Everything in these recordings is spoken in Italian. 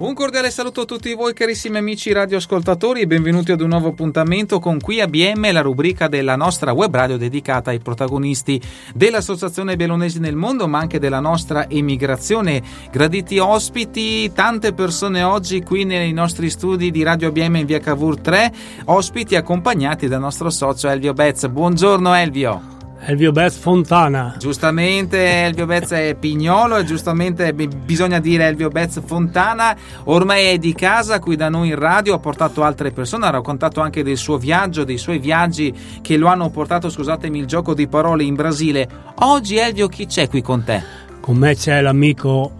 Un cordiale saluto a tutti voi carissimi amici radioascoltatori e benvenuti ad un nuovo appuntamento con Qui ABM, la rubrica della nostra web radio dedicata ai protagonisti dell'Associazione Bellunesi nel Mondo ma anche della nostra emigrazione. Graditi ospiti, tante persone oggi qui nei nostri studi di Radio ABM in via Cavour 3, ospiti accompagnati dal nostro socio Elvio Betz. Buongiorno Elvio. Elvio Bez Fontana. Giustamente Elvio Bez è Pignolo e giustamente bisogna dire Elvio Bez Fontana. Ormai è di casa qui da noi in radio, ha portato altre persone, ha raccontato anche del suo viaggio, dei suoi viaggi che lo hanno portato, scusatemi il gioco di parole, in Brasile. Oggi Elvio chi c'è qui con te? Con me c'è l'amico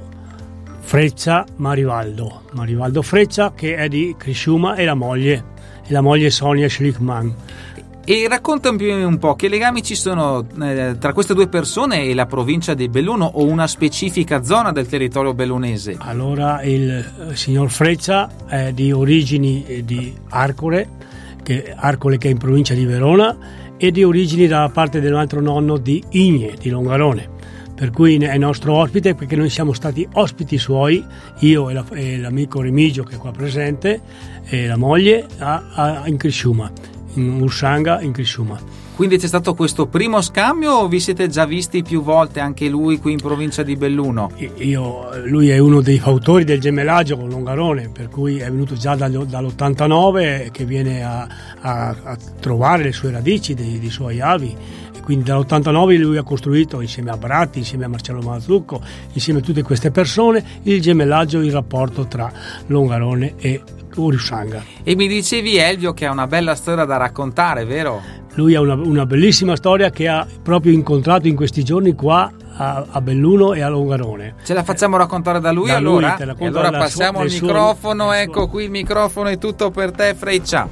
Freccia Marivaldo. Marivaldo Freccia che è di Criciúma e la moglie, e la moglie Sonia Schlickman. E raccontami un po' che legami ci sono eh, tra queste due persone e la provincia di Belluno o una specifica zona del territorio bellunese? Allora, il eh, signor Freccia è di origini eh, di Arcole, che, Arcole che è in provincia di Verona, e di origini dalla parte dell'altro nonno di Igne, di Longarone. Per cui è nostro ospite perché noi siamo stati ospiti suoi, io e, la, e l'amico Remigio che è qua presente, e la moglie, a, a, in Criciúma in Ursanga in Criciúma. Quindi c'è stato questo primo scambio o vi siete già visti più volte anche lui qui in provincia di Belluno? Io, lui è uno dei fautori del gemellaggio con Longarone, per cui è venuto già dall'89 che viene a, a, a trovare le sue radici dei, dei suoi avi quindi dall'89 lui ha costruito insieme a Bratti, insieme a Marcello Mazzucco, insieme a tutte queste persone il gemellaggio, il rapporto tra Longarone e Urisanga. E mi dicevi Elvio che ha una bella storia da raccontare, vero? Lui ha una, una bellissima storia che ha proprio incontrato in questi giorni qua a, a, Belluno e a Longarone. Ce la facciamo raccontare da lui da allora? Lui, e allora passiamo sua, al microfono, suo, ecco qui il microfono è tutto per te Freccia.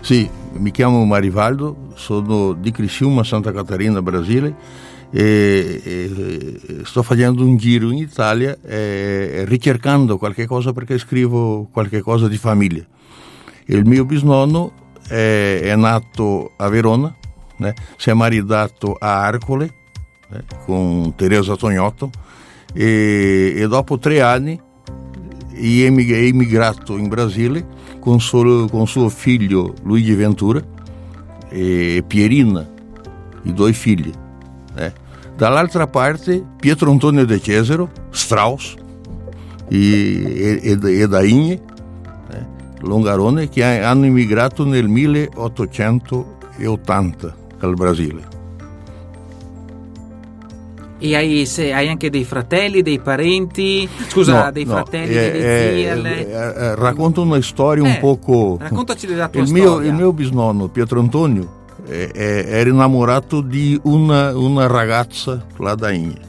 Sì, mi chiamo Marivaldo, sono di Criciúma, Santa Catarina, Brasile e, e, sto facendo un giro in Italia e, ricercando qualche cosa perché scrivo qualche cosa di famiglia. Il mio bisnonno è, è nato a Verona, né? si è maritato a Arcole né? Teresa Tognotto e, e dopo tre anni è emigrato in Brasile con, suo, con suo figlio Luigi Ventura e Pierina, i due figli. Eh. Dall'altra parte Pietro Antonio De Cesaro, Strauss e, e, e Longarone, che hanno immigrato nel 1880 al Brasile. E hai, se, hai, anche dei fratelli, dei parenti? Scusa, no, dei no, fratelli, eh, delle zie? Eh, eh, racconto una storia un poco. Raccontaci della tua il storia. Mio, il mio bisnonno, Pietro Antonio, era innamorato di una, una ragazza là da Igne.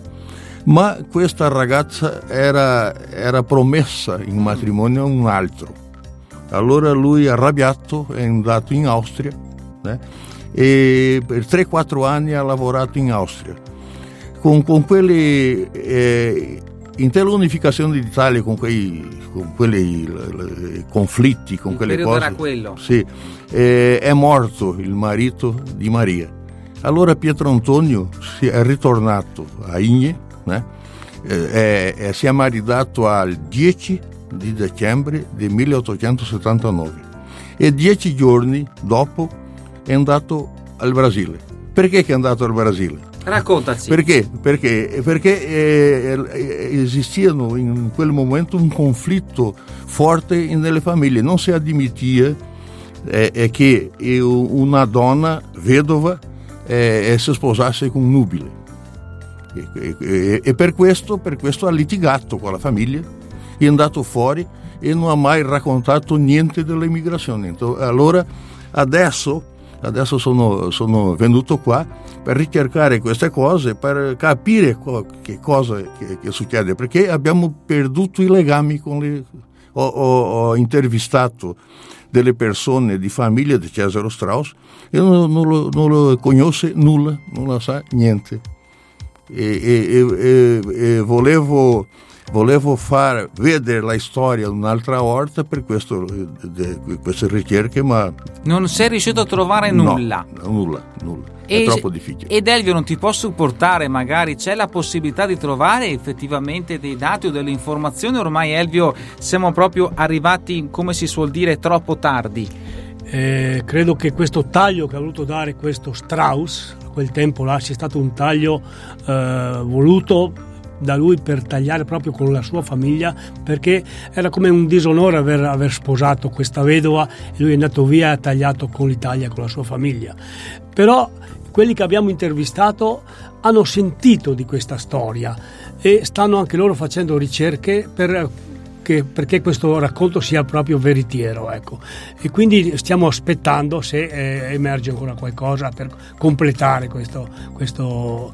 Ma questa ragazza era, era promessa in matrimonio a un altro. Allora lui, arrabbiato, è andato in Austria né? e per 3-4 anni ha lavorato in Austria. Con, con quelli eh, intera l'unificazione d'Italia con quei con quelli le, conflitti con il quelle cose era quello. Sì, eh, è morto il marito di Maria. Allora Pietro Antonio si è ritornato a Igne eh, eh, eh, si è maritato al 10 di dicembre del 1879 e dieci giorni dopo è andato al Brasile perché è andato al Brasile? Raccontaci. Perché? Perché, perché eh, esisteva in quel momento un conflitto forte nelle famiglie, non si admittia eh, che una donna vedova eh, si sposasse con un nubile. E, e, e per, questo, per questo ha litigato con la famiglia, è andato fuori e non ha mai raccontato niente dell'immigrazione. Allora adesso, adesso sono, sono, venuto qua per ricercare queste cose, per capire co- che cosa che, che, succede, perché abbiamo perduto i legami con le... ho, ho, ho intervistato delle persone di famiglia di Cesare Strauss e non, non, lo, non lo conosce nulla, non la sa niente. E, e, e, e volevo volevo far vedere la storia un'altra volta per questo, de, queste ricerche, ma... Non sei riuscito a trovare no, nulla? nulla, nulla. E, è troppo difficile. Ed Elvio non ti può supportare, magari c'è la possibilità di trovare effettivamente dei dati o delle informazioni? Ormai Elvio siamo proprio arrivati, come si suol dire, troppo tardi. Eh, credo che questo taglio che ha voluto dare questo Strauss a quel tempo là sia stato un taglio eh, voluto da lui per tagliare proprio con la sua famiglia perché era come un disonore aver, aver sposato questa vedova e lui è andato via e ha tagliato con l'Italia, con la sua famiglia. Però quelli che abbiamo intervistato hanno sentito di questa storia e stanno anche loro facendo ricerche per che, perché questo racconto sia proprio veritiero. Ecco. E quindi stiamo aspettando se eh, emerge ancora qualcosa per completare questo, questo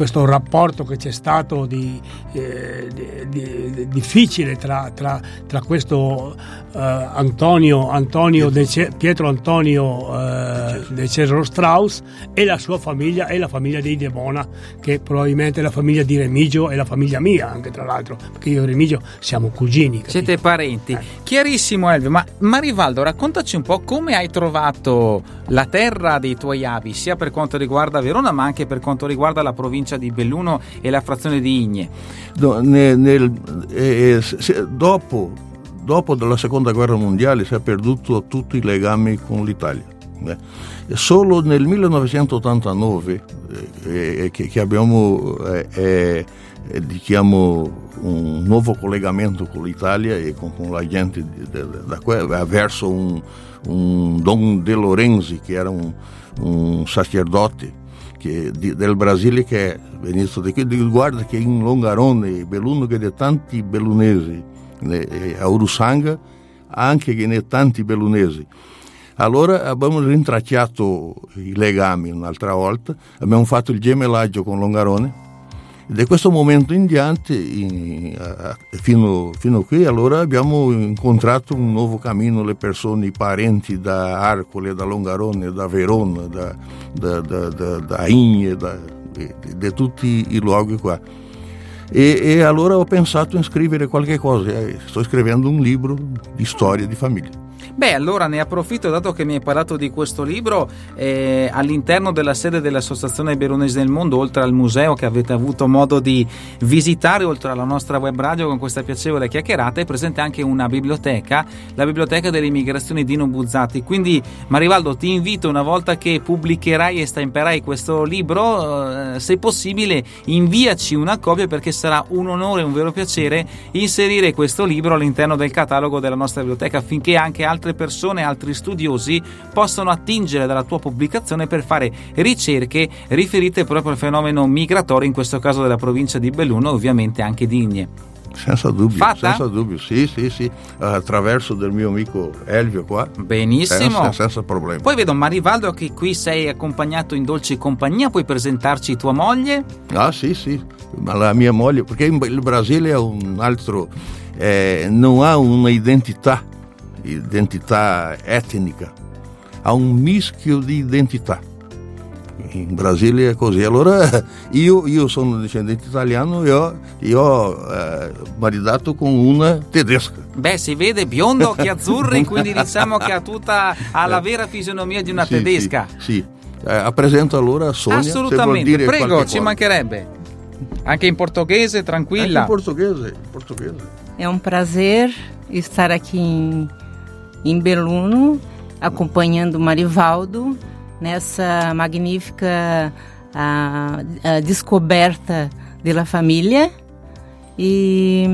questo rapporto che c'è stato di, eh, di, di, difficile tra, tra, tra questo eh, Antonio, Antonio de, Pietro Antonio eh, De Cesaro Strauss e la sua famiglia e la famiglia dei De Bona che probabilmente è la famiglia di Remigio e la famiglia mia anche tra l'altro perché io e Remigio siamo cugini capito? siete parenti eh. chiarissimo Elvio ma Marivaldo raccontaci un po' come hai trovato la terra dei tuoi avi sia per quanto riguarda Verona ma anche per quanto riguarda la provincia provincia di Belluno e la frazione di Igne. No, nel, nel, eh, se, dopo, dopo la seconda guerra mondiale si è perduto tutti i legami con l'Italia. Eh. Solo nel 1989 eh, eh, che, che, abbiamo eh, eh, diciamo, un nuovo collegamento con l'Italia e con, con la gente da, da, verso un, un Don De Lorenzi che era un, un sacerdote che, di, del Brasile che venuto di qui, guarda che in Longarone, Belluno che ha tanti bellunesi, a Urusanga anche che ne tanti bellunesi. Allora abbiamo rintracciato i legami un'altra volta, abbiamo fatto il gemellaggio con Longarone da questo momento in diante, in, a, fino, fino, a qui, allora abbiamo incontrato un nuovo cammino, le persone, i parenti da Arcole, da Longarone, da Verona, da, da, da, da, da Igne, di, tutti i luoghi qua. E, e, allora ho pensato in scrivere qualche cosa, sto scrivendo un libro di storia di famiglia. Beh, allora ne approfitto, dato che mi hai parlato di questo libro, eh, all'interno della sede dell'Associazione Veronese del Mondo, oltre al museo che avete avuto modo di visitare, oltre alla nostra web radio con questa piacevole chiacchierata, è presente anche una biblioteca, la biblioteca delle immigrazioni Dino Buzzati. Quindi, Marivaldo, ti invito una volta che pubblicherai e stamperai questo libro, eh, se possibile, inviaci una copia perché sarà un onore e un vero piacere inserire questo libro all'interno del catalogo della nostra biblioteca affinché anche altre persone, altri studiosi possono attingere dalla tua pubblicazione per fare ricerche riferite proprio al fenomeno migratorio, in questo caso della provincia di Belluno e ovviamente anche di Igne. Senza dubbio, Fatta? senza dubbio, sì, sì, sì, attraverso del mio amico Elvio qua. Benissimo. Senza, senza problemi. Poi vedo Marivaldo che qui sei accompagnato in dolce compagnia, puoi presentarci tua moglie? Ah sì, sì, ma la mia moglie, perché il Brasile è un altro, eh, non ha un'identità identità etnica, ha un mischio di identità. In Brasile è così. Allora io, io sono discendente italiano e ho, io ho eh, maridato con una tedesca. Beh, si vede biondo, occhi azzurri, quindi diciamo che ha tutta ha la vera fisionomia di una sì, tedesca. Sì, sì. Eh, presento allora Sonia. Assolutamente, prego, ci mancherebbe. Anche in portoghese, tranquilla. Anche in portoghese, portoghese. È un prazer estar aqui em em Beluno, acompanhando Marivaldo nessa magnífica a, a descoberta da família e,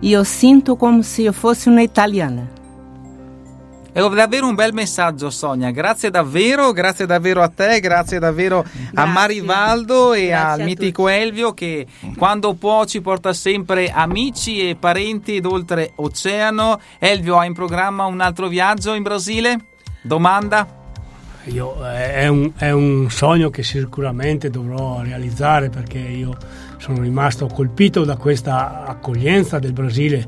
e eu sinto como se eu fosse uma italiana. È davvero un bel messaggio Sonia, grazie davvero, grazie davvero a te, grazie davvero grazie. a Marivaldo e grazie al mitico Elvio che quando può ci porta sempre amici e parenti d'oltre oceano. Elvio ha in programma un altro viaggio in Brasile? Domanda? Io, eh, è, un, è, un, sogno che sicuramente dovrò realizzare perché io sono rimasto colpito da questa accoglienza del Brasile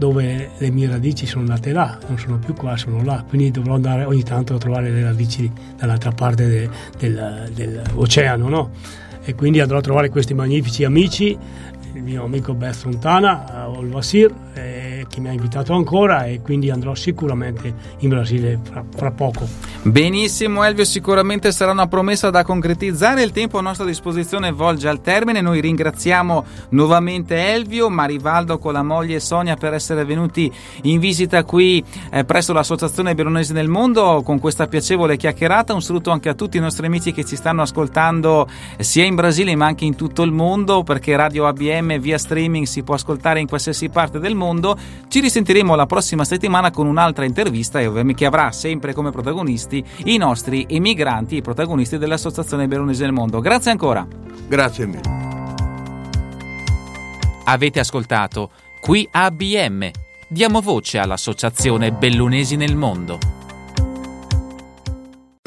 dove le mie radici sono nate là, non sono più qua, sono là, quindi dovrò andare ogni tanto a trovare le radici dall'altra parte de, del, dell'oceano, no? E quindi andrò a trovare questi magnifici amici, il mio amico Beth Fontana, Olvasir, eh, che mi ha invitato ancora e quindi andrò sicuramente in Brasile fra, fra, poco. Benissimo Elvio, sicuramente sarà una promessa da concretizzare, il tempo a nostra disposizione volge al termine, noi ringraziamo nuovamente Elvio, Marivaldo con la moglie Sonia per essere venuti in visita qui eh, presso l'Associazione Bellunese nel Mondo con questa piacevole chiacchierata, un saluto anche a tutti i nostri amici che ci stanno ascoltando sia in Brasile ma anche in tutto il mondo perché Radio ABM via streaming si può ascoltare in qualsiasi parte del mondo. Ci risentiremo la prossima settimana con un'altra intervista e ovviamente che avrà sempre come protagonisti i nostri emigranti, i protagonisti dell'Associazione Bellunese del Mondo. Grazie ancora. Grazie mille. Avete ascoltato qui ABM. Diamo voce all'Associazione Bellunesi nel Mondo.